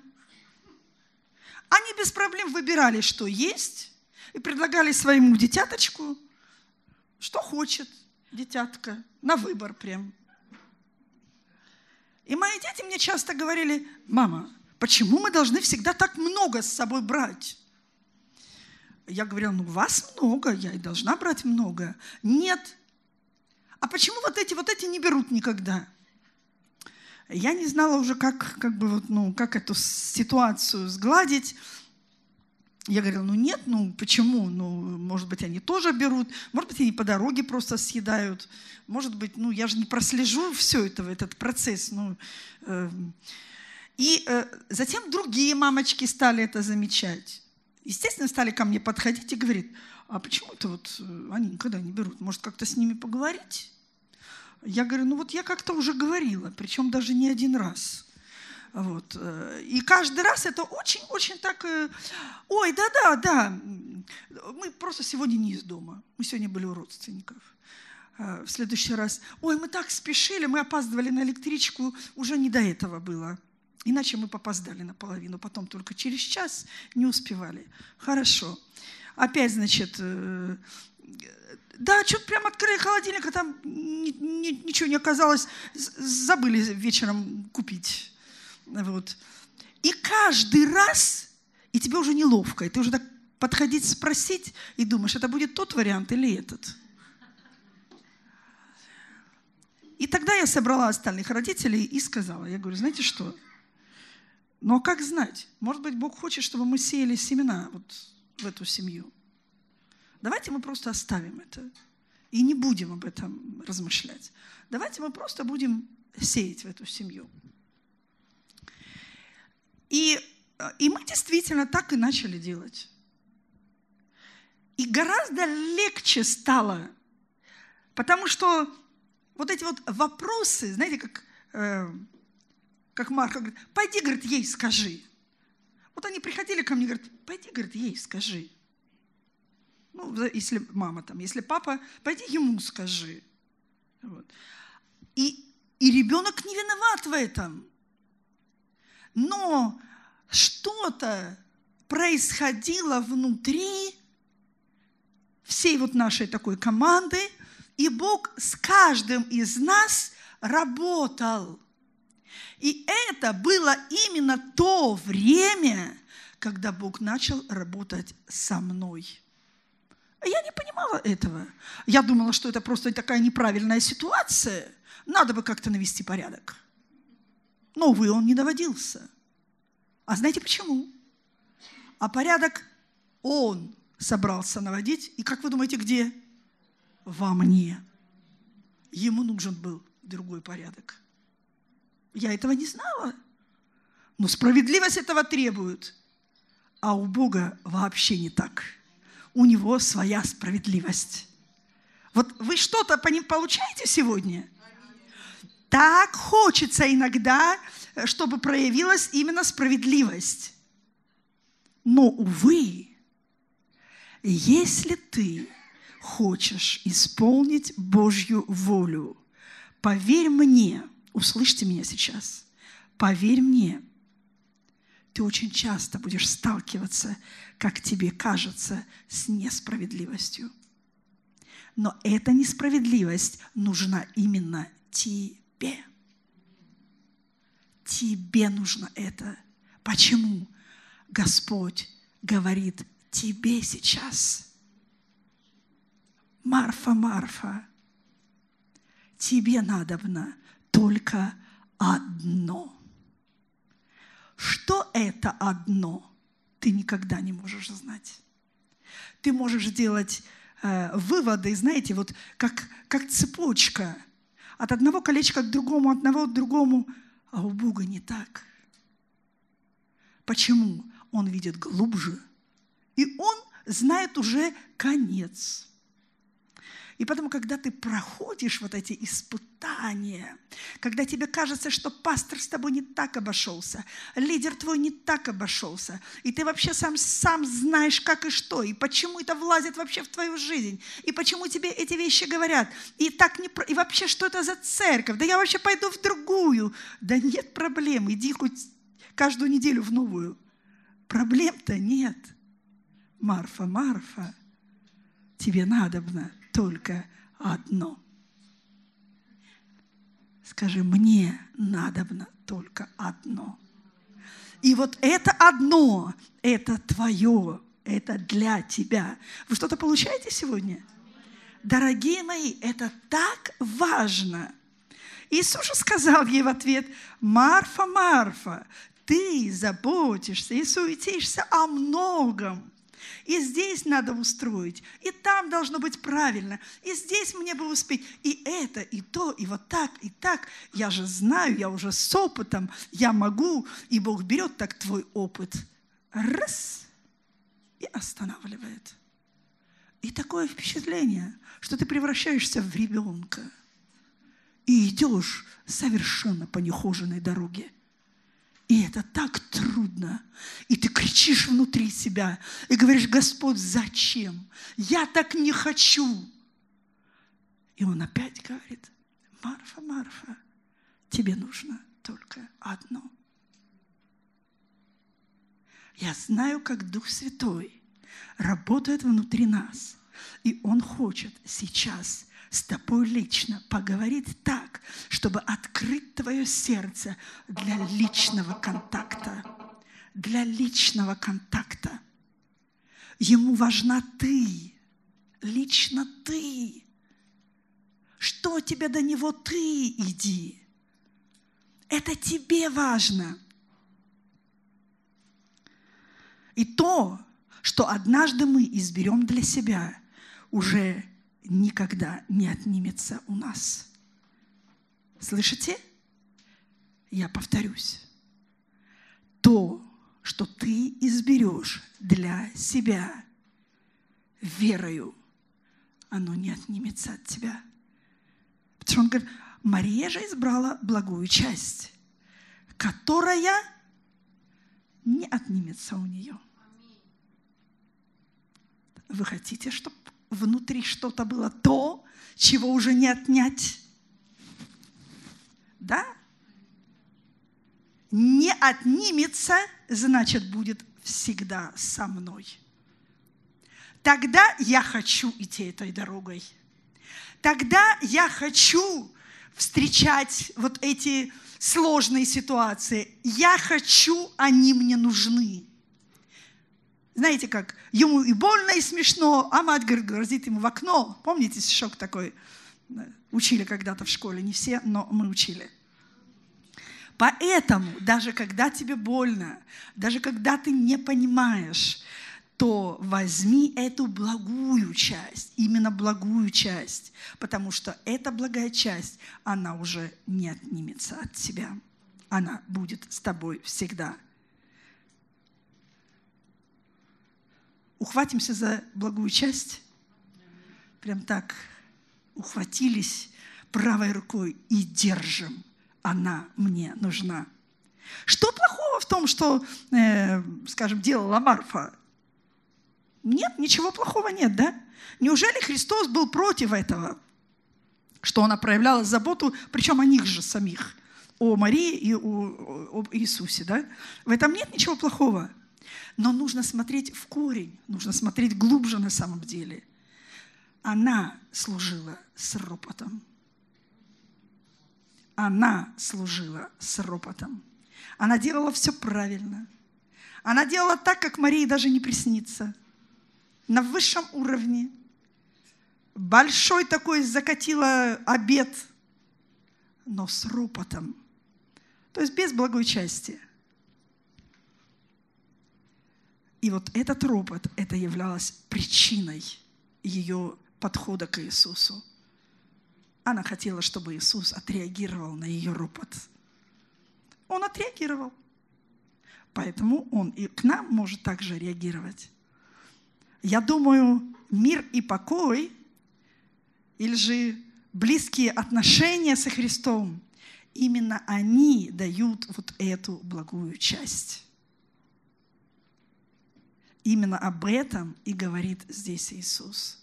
они без проблем выбирали, что есть, и предлагали своему детяточку что хочет детятка, на выбор прям. И мои дети мне часто говорили, мама, почему мы должны всегда так много с собой брать? Я говорила, ну вас много, я и должна брать много. Нет. А почему вот эти, вот эти не берут никогда? Я не знала уже, как, как, бы вот, ну, как эту ситуацию сгладить. Я говорила, ну нет, ну почему? Ну, может быть, они тоже берут, может быть, они по дороге просто съедают, может быть, ну я же не прослежу все это, этот процесс. Ну, э, и э, затем другие мамочки стали это замечать. Естественно, стали ко мне подходить и говорить, а почему это вот э, они никогда не берут? Может, как-то с ними поговорить? Я говорю, ну вот я как-то уже говорила, причем даже не один раз. Вот. Э, и каждый раз это очень-очень так, э, ой, да-да, да, мы просто сегодня не из дома, мы сегодня были у родственников. Э, в следующий раз, ой, мы так спешили, мы опаздывали на электричку, уже не до этого было. Иначе мы попоздали наполовину, потом только через час не успевали. Хорошо. Опять, значит, да, что-то прям открыли холодильник, а там ничего не оказалось, забыли вечером купить. Вот. И каждый раз, и тебе уже неловко, и ты уже так подходить, спросить, и думаешь, это будет тот вариант или этот. И тогда я собрала остальных родителей и сказала, я говорю, знаете что, ну а как знать? Может быть, Бог хочет, чтобы мы сеяли семена вот в эту семью. Давайте мы просто оставим это и не будем об этом размышлять. Давайте мы просто будем сеять в эту семью. И, и мы действительно так и начали делать. И гораздо легче стало, потому что вот эти вот вопросы, знаете, как, э, как Марка говорит, пойди, говорит, ей скажи. Вот они приходили ко мне, говорят, пойди, говорит, ей скажи. Ну, если мама там, если папа, пойди ему скажи. Вот. И, и ребенок не виноват в этом но что-то происходило внутри всей вот нашей такой команды, и Бог с каждым из нас работал. И это было именно то время, когда Бог начал работать со мной. Я не понимала этого. Я думала, что это просто такая неправильная ситуация. Надо бы как-то навести порядок. Но, увы, он не доводился. А знаете почему? А порядок он собрался наводить. И как вы думаете, где? Во мне. Ему нужен был другой порядок. Я этого не знала. Но справедливость этого требует. А у Бога вообще не так. У Него своя справедливость. Вот вы что-то по ним получаете сегодня? Так хочется иногда, э, чтобы проявилась именно справедливость. Но, увы, если ты хочешь исполнить Божью волю, поверь мне, услышьте меня сейчас, поверь мне, ты очень часто будешь сталкиваться, как тебе кажется, с несправедливостью. Но эта несправедливость нужна именно тебе тебе. Нужно это. Почему? Господь говорит тебе сейчас. Марфа, Марфа, тебе надобно только одно. Что это одно, ты никогда не можешь знать. Ты можешь делать э, выводы, знаете, вот как, как цепочка – от одного колечка к другому, от одного к другому. А у Бога не так. Почему? Он видит глубже. И он знает уже конец. И потому, когда ты проходишь вот эти испытания, когда тебе кажется, что пастор с тобой не так обошелся, лидер твой не так обошелся, и ты вообще сам, сам знаешь, как и что, и почему это влазит вообще в твою жизнь, и почему тебе эти вещи говорят, и, так не, и вообще, что это за церковь, да я вообще пойду в другую. Да нет проблем, иди хоть каждую неделю в новую. Проблем-то нет. Марфа, Марфа, тебе надобно только одно. Скажи, мне надобно только одно. И вот это одно, это твое, это для тебя. Вы что-то получаете сегодня? Дорогие мои, это так важно. Иисус же сказал ей в ответ, Марфа, Марфа, ты заботишься и суетишься о многом. И здесь надо устроить, и там должно быть правильно, и здесь мне бы успеть, и это, и то, и вот так, и так. Я же знаю, я уже с опытом, я могу, и Бог берет так твой опыт. Раз, и останавливает. И такое впечатление, что ты превращаешься в ребенка и идешь совершенно по нехоженной дороге – и это так трудно. И ты кричишь внутри себя и говоришь, Господь, зачем? Я так не хочу. И он опять говорит, Марфа, Марфа, тебе нужно только одно. Я знаю, как Дух Святой работает внутри нас. И Он хочет сейчас с тобой лично поговорить так, чтобы открыть твое сердце для личного контакта. Для личного контакта. Ему важна ты, лично ты. Что тебе до него ты иди. Это тебе важно. И то, что однажды мы изберем для себя, уже никогда не отнимется у нас. Слышите? Я повторюсь. То, что ты изберешь для себя верою, оно не отнимется от тебя. Потому что он говорит, Мария же избрала благую часть, которая не отнимется у нее. Вы хотите, чтобы внутри что-то было то, чего уже не отнять. Да? Не отнимется, значит, будет всегда со мной. Тогда я хочу идти этой дорогой. Тогда я хочу встречать вот эти сложные ситуации. Я хочу, они мне нужны. Знаете как, ему и больно, и смешно, а мать грозит ему в окно. Помните стишок такой? Учили когда-то в школе, не все, но мы учили. Поэтому, даже когда тебе больно, даже когда ты не понимаешь, то возьми эту благую часть, именно благую часть, потому что эта благая часть, она уже не отнимется от тебя. Она будет с тобой всегда. Ухватимся за благую часть, прям так ухватились правой рукой и держим. Она мне нужна. Что плохого в том, что, э, скажем, делала Марфа? Нет, ничего плохого нет, да? Неужели Христос был против этого? Что она проявляла заботу, причем о них же самих, о Марии и о, о Иисусе, да? В этом нет ничего плохого. Но нужно смотреть в корень, нужно смотреть глубже на самом деле. Она служила с ропотом. Она служила с ропотом. Она делала все правильно. Она делала так, как Марии даже не приснится. На высшем уровне. Большой такой закатила обед, но с ропотом. То есть без благой И вот этот ропот, это являлось причиной ее подхода к Иисусу. Она хотела, чтобы Иисус отреагировал на ее ропот. Он отреагировал. Поэтому он и к нам может также реагировать. Я думаю, мир и покой, или же близкие отношения со Христом, именно они дают вот эту благую часть. Именно об этом и говорит здесь Иисус.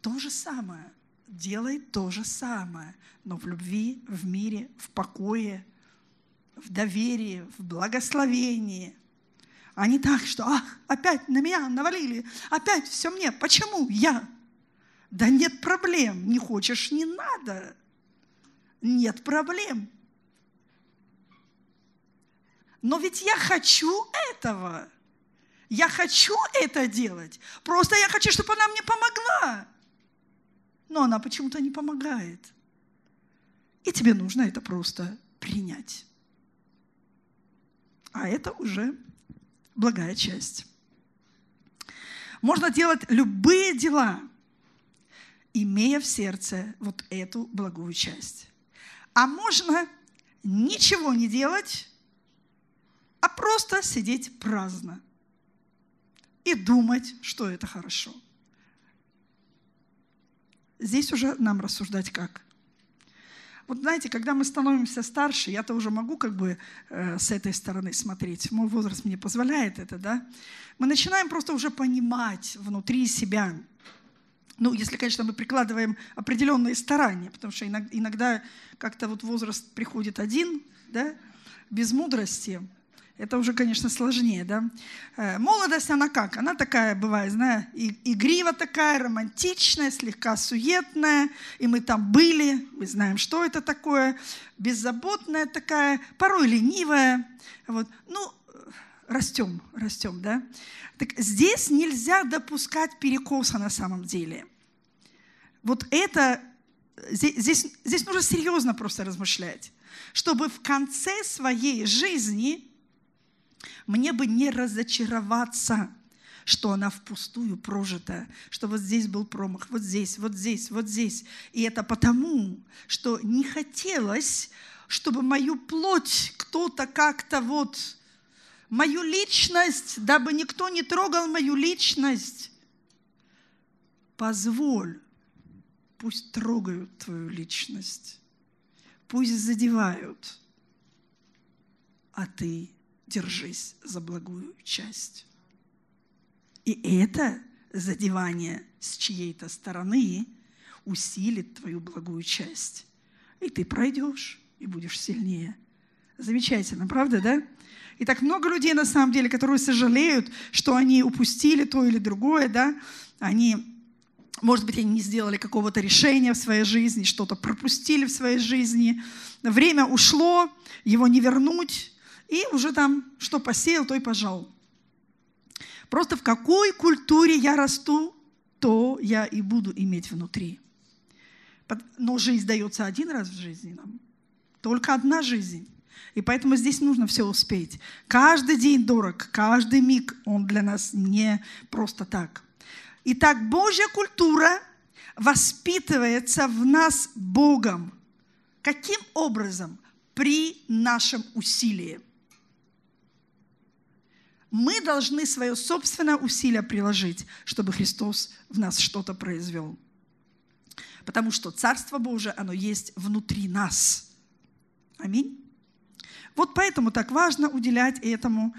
То же самое. Делай то же самое, но в любви, в мире, в покое, в доверии, в благословении. А не так, что ах, опять на меня навалили, опять все мне. Почему я? Да нет проблем. Не хочешь, не надо. Нет проблем. Но ведь я хочу этого. Я хочу это делать. Просто я хочу, чтобы она мне помогла. Но она почему-то не помогает. И тебе нужно это просто принять. А это уже благая часть. Можно делать любые дела, имея в сердце вот эту благую часть. А можно ничего не делать, а просто сидеть праздно и думать, что это хорошо. Здесь уже нам рассуждать как. Вот знаете, когда мы становимся старше, я-то уже могу как бы э, с этой стороны смотреть, мой возраст мне позволяет это, да, мы начинаем просто уже понимать внутри себя, ну, если, конечно, мы прикладываем определенные старания, потому что иногда как-то вот возраст приходит один, да, без мудрости, это уже, конечно, сложнее, да. Э, молодость, она как? Она такая бывает, знаешь, игрива такая, романтичная, слегка суетная, и мы там были, мы знаем, что это такое, беззаботная такая, порой ленивая, вот. Ну, растем, растем, да. Так здесь нельзя допускать перекоса на самом деле. Вот это, здесь, здесь, здесь нужно серьезно просто размышлять, чтобы в конце своей жизни мне бы не разочароваться, что она впустую прожита, что вот здесь был промах, вот здесь, вот здесь, вот здесь. И это потому, что не хотелось, чтобы мою плоть кто-то как-то вот, мою личность, дабы никто не трогал мою личность. Позволь, пусть трогают твою личность, пусть задевают, а ты держись за благую часть. И это задевание с чьей-то стороны усилит твою благую часть. И ты пройдешь, и будешь сильнее. Замечательно, правда, да? И так много людей, на самом деле, которые сожалеют, что они упустили то или другое, да? Они, может быть, они не сделали какого-то решения в своей жизни, что-то пропустили в своей жизни. Время ушло, его не вернуть, и уже там, что посеял, то и пожал. Просто в какой культуре я расту, то я и буду иметь внутри. Но жизнь дается один раз в жизни нам. Только одна жизнь. И поэтому здесь нужно все успеть. Каждый день дорог, каждый миг он для нас не просто так. Итак, Божья культура воспитывается в нас Богом. Каким образом? При нашем усилии мы должны свое собственное усилие приложить, чтобы Христос в нас что-то произвел. Потому что Царство Божие, оно есть внутри нас. Аминь. Вот поэтому так важно уделять этому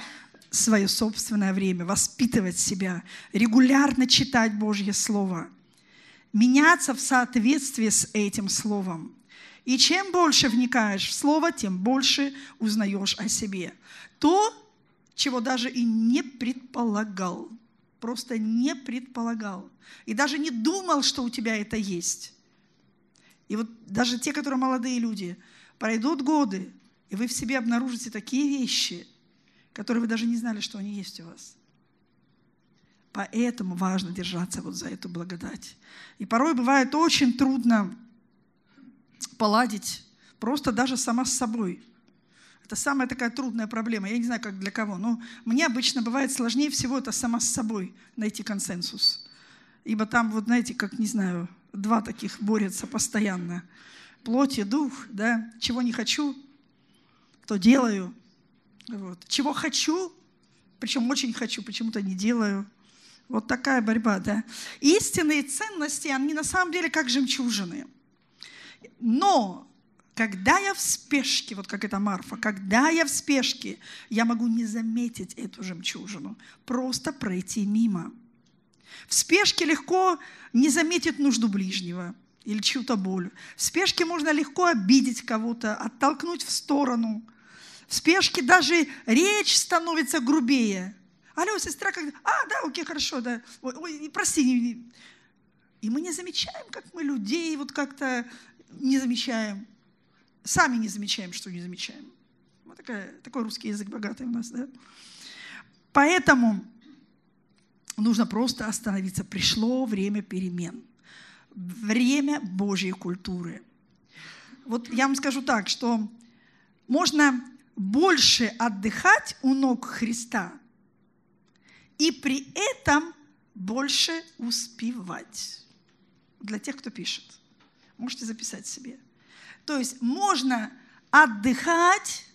свое собственное время, воспитывать себя, регулярно читать Божье Слово, меняться в соответствии с этим Словом. И чем больше вникаешь в Слово, тем больше узнаешь о себе. То, чего даже и не предполагал. Просто не предполагал. И даже не думал, что у тебя это есть. И вот даже те, которые молодые люди, пройдут годы, и вы в себе обнаружите такие вещи, которые вы даже не знали, что они есть у вас. Поэтому важно держаться вот за эту благодать. И порой бывает очень трудно поладить просто даже сама с собой – это самая такая трудная проблема. Я не знаю, как для кого, но мне обычно бывает сложнее всего это сама с собой найти консенсус. Ибо там, вот знаете, как, не знаю, два таких борются постоянно. Плоть и дух, да, чего не хочу, то делаю. Вот. Чего хочу, причем очень хочу, почему-то не делаю. Вот такая борьба, да. Истинные ценности, они на самом деле как жемчужины. Но когда я в спешке, вот как это Марфа, когда я в спешке, я могу не заметить эту жемчужину, просто пройти мимо. В спешке легко не заметить нужду ближнего или чью-то боль. В спешке можно легко обидеть кого-то, оттолкнуть в сторону. В спешке даже речь становится грубее. Алло, сестра, как... А, да, окей, хорошо, да. Ой, ой прости. И мы не замечаем, как мы людей вот как-то не замечаем. Сами не замечаем, что не замечаем. Вот такая, такой русский язык богатый у нас, да? Поэтому нужно просто остановиться. Пришло время перемен. Время Божьей культуры. Вот я вам скажу так, что можно больше отдыхать у ног Христа и при этом больше успевать. Для тех, кто пишет. Можете записать себе. То есть можно отдыхать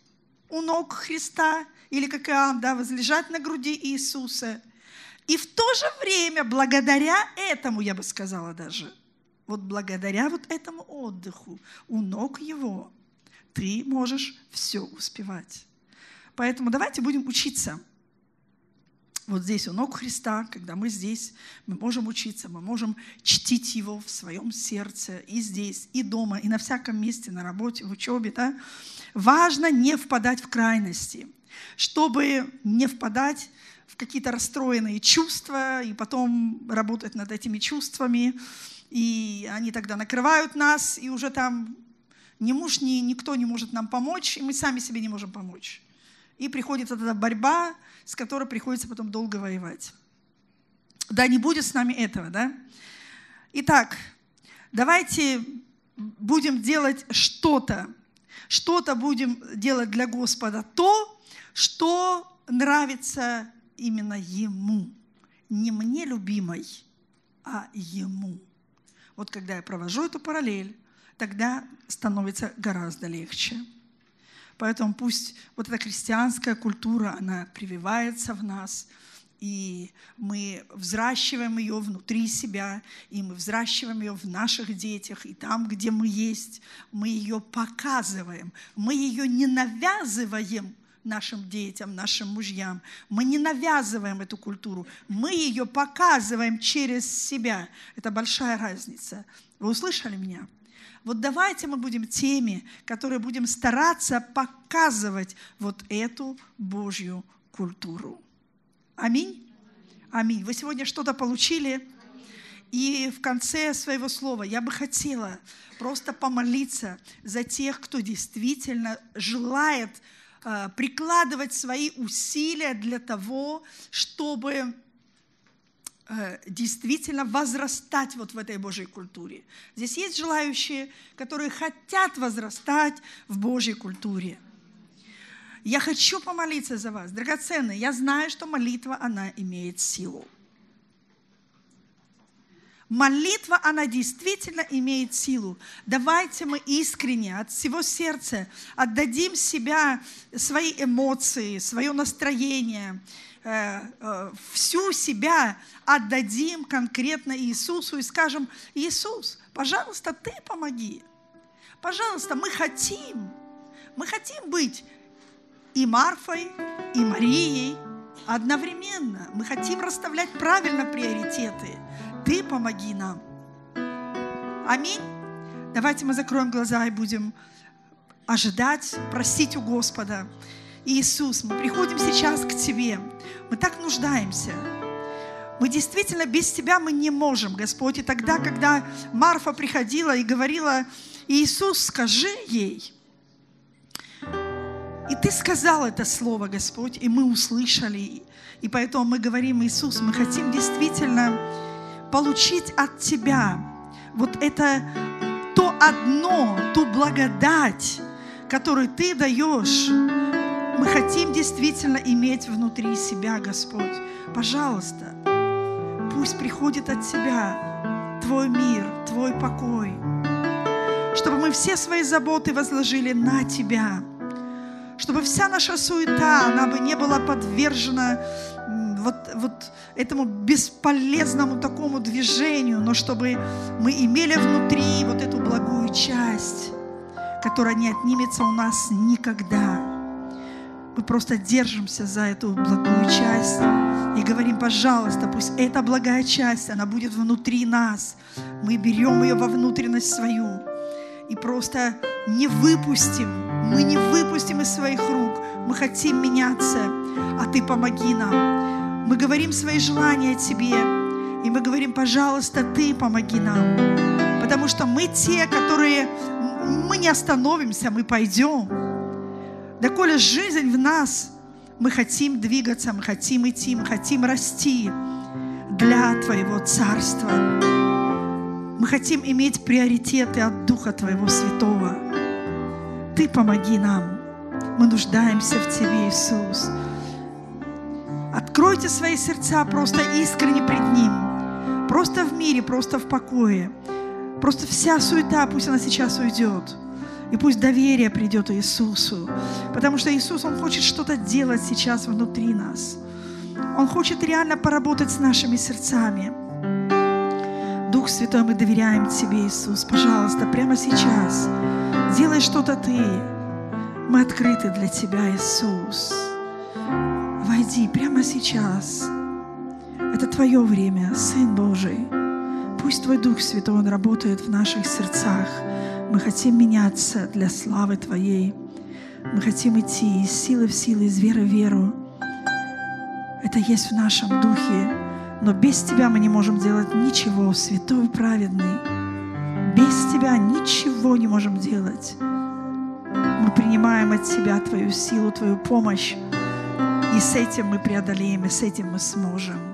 у ног Христа, или как Иоанн, да, возлежать на груди Иисуса. И в то же время, благодаря этому, я бы сказала даже, вот благодаря вот этому отдыху у ног Его, ты можешь все успевать. Поэтому давайте будем учиться – вот здесь у ног Христа, когда мы здесь, мы можем учиться, мы можем чтить Его в своем сердце и здесь, и дома, и на всяком месте, на работе, в учебе. Да? Важно не впадать в крайности, чтобы не впадать в какие-то расстроенные чувства и потом работать над этими чувствами. И они тогда накрывают нас, и уже там ни муж, ни никто не может нам помочь, и мы сами себе не можем помочь. И приходит эта борьба, с которой приходится потом долго воевать. Да, не будет с нами этого, да? Итак, давайте будем делать что-то, что-то будем делать для Господа, то, что нравится именно Ему. Не мне любимой, а Ему. Вот когда я провожу эту параллель, тогда становится гораздо легче. Поэтому пусть вот эта христианская культура, она прививается в нас, и мы взращиваем ее внутри себя, и мы взращиваем ее в наших детях, и там, где мы есть, мы ее показываем. Мы ее не навязываем нашим детям, нашим мужьям. Мы не навязываем эту культуру, мы ее показываем через себя. Это большая разница. Вы услышали меня? Вот давайте мы будем теми, которые будем стараться показывать вот эту Божью культуру. Аминь? Аминь. Вы сегодня что-то получили? И в конце своего слова я бы хотела просто помолиться за тех, кто действительно желает э, прикладывать свои усилия для того, чтобы действительно возрастать вот в этой Божьей культуре. Здесь есть желающие, которые хотят возрастать в Божьей культуре. Я хочу помолиться за вас, драгоценные. Я знаю, что молитва, она имеет силу. Молитва, она действительно имеет силу. Давайте мы искренне, от всего сердца отдадим себя, свои эмоции, свое настроение, Э, э, всю себя отдадим конкретно Иисусу и скажем, Иисус, пожалуйста, Ты помоги. Пожалуйста, мы хотим, мы хотим быть и Марфой, и Марией одновременно. Мы хотим расставлять правильно приоритеты. Ты помоги нам. Аминь. Давайте мы закроем глаза и будем ожидать, просить у Господа. Иисус, мы приходим сейчас к Тебе. Мы так нуждаемся. Мы действительно без Тебя мы не можем, Господь. И тогда, когда Марфа приходила и говорила, Иисус, скажи ей. И Ты сказал это слово, Господь, и мы услышали. И поэтому мы говорим, Иисус, мы хотим действительно получить от Тебя вот это то одно, ту благодать, которую Ты даешь мы хотим действительно иметь внутри себя, Господь. Пожалуйста, пусть приходит от Тебя Твой мир, Твой покой, чтобы мы все свои заботы возложили на Тебя, чтобы вся наша суета, она бы не была подвержена вот, вот этому бесполезному такому движению, но чтобы мы имели внутри вот эту благую часть, которая не отнимется у нас никогда. Мы просто держимся за эту благую часть и говорим, пожалуйста, пусть эта благая часть, она будет внутри нас. Мы берем ее во внутренность свою и просто не выпустим, мы не выпустим из своих рук. Мы хотим меняться, а Ты помоги нам. Мы говорим свои желания Тебе, И мы говорим, пожалуйста, Ты помоги нам. Потому что мы те, которые, мы не остановимся, мы пойдем. Доколе жизнь в нас, мы хотим двигаться, мы хотим идти, мы хотим расти для Твоего Царства. Мы хотим иметь приоритеты от Духа Твоего Святого. Ты помоги нам. Мы нуждаемся в Тебе, Иисус. Откройте свои сердца просто искренне пред Ним. Просто в мире, просто в покое. Просто вся суета, пусть она сейчас уйдет. И пусть доверие придет Иисусу. Потому что Иисус, Он хочет что-то делать сейчас внутри нас. Он хочет реально поработать с нашими сердцами. Дух Святой, мы доверяем Тебе, Иисус. Пожалуйста, прямо сейчас делай что-то Ты. Мы открыты для Тебя, Иисус. Войди прямо сейчас. Это Твое время, Сын Божий. Пусть Твой Дух Святой, Он работает в наших сердцах. Мы хотим меняться для славы Твоей. Мы хотим идти из силы в силу, из веры в веру. Это есть в нашем духе. Но без Тебя мы не можем делать ничего, святой, праведный. Без Тебя ничего не можем делать. Мы принимаем от Тебя Твою силу, Твою помощь. И с этим мы преодолеем, и с этим мы сможем.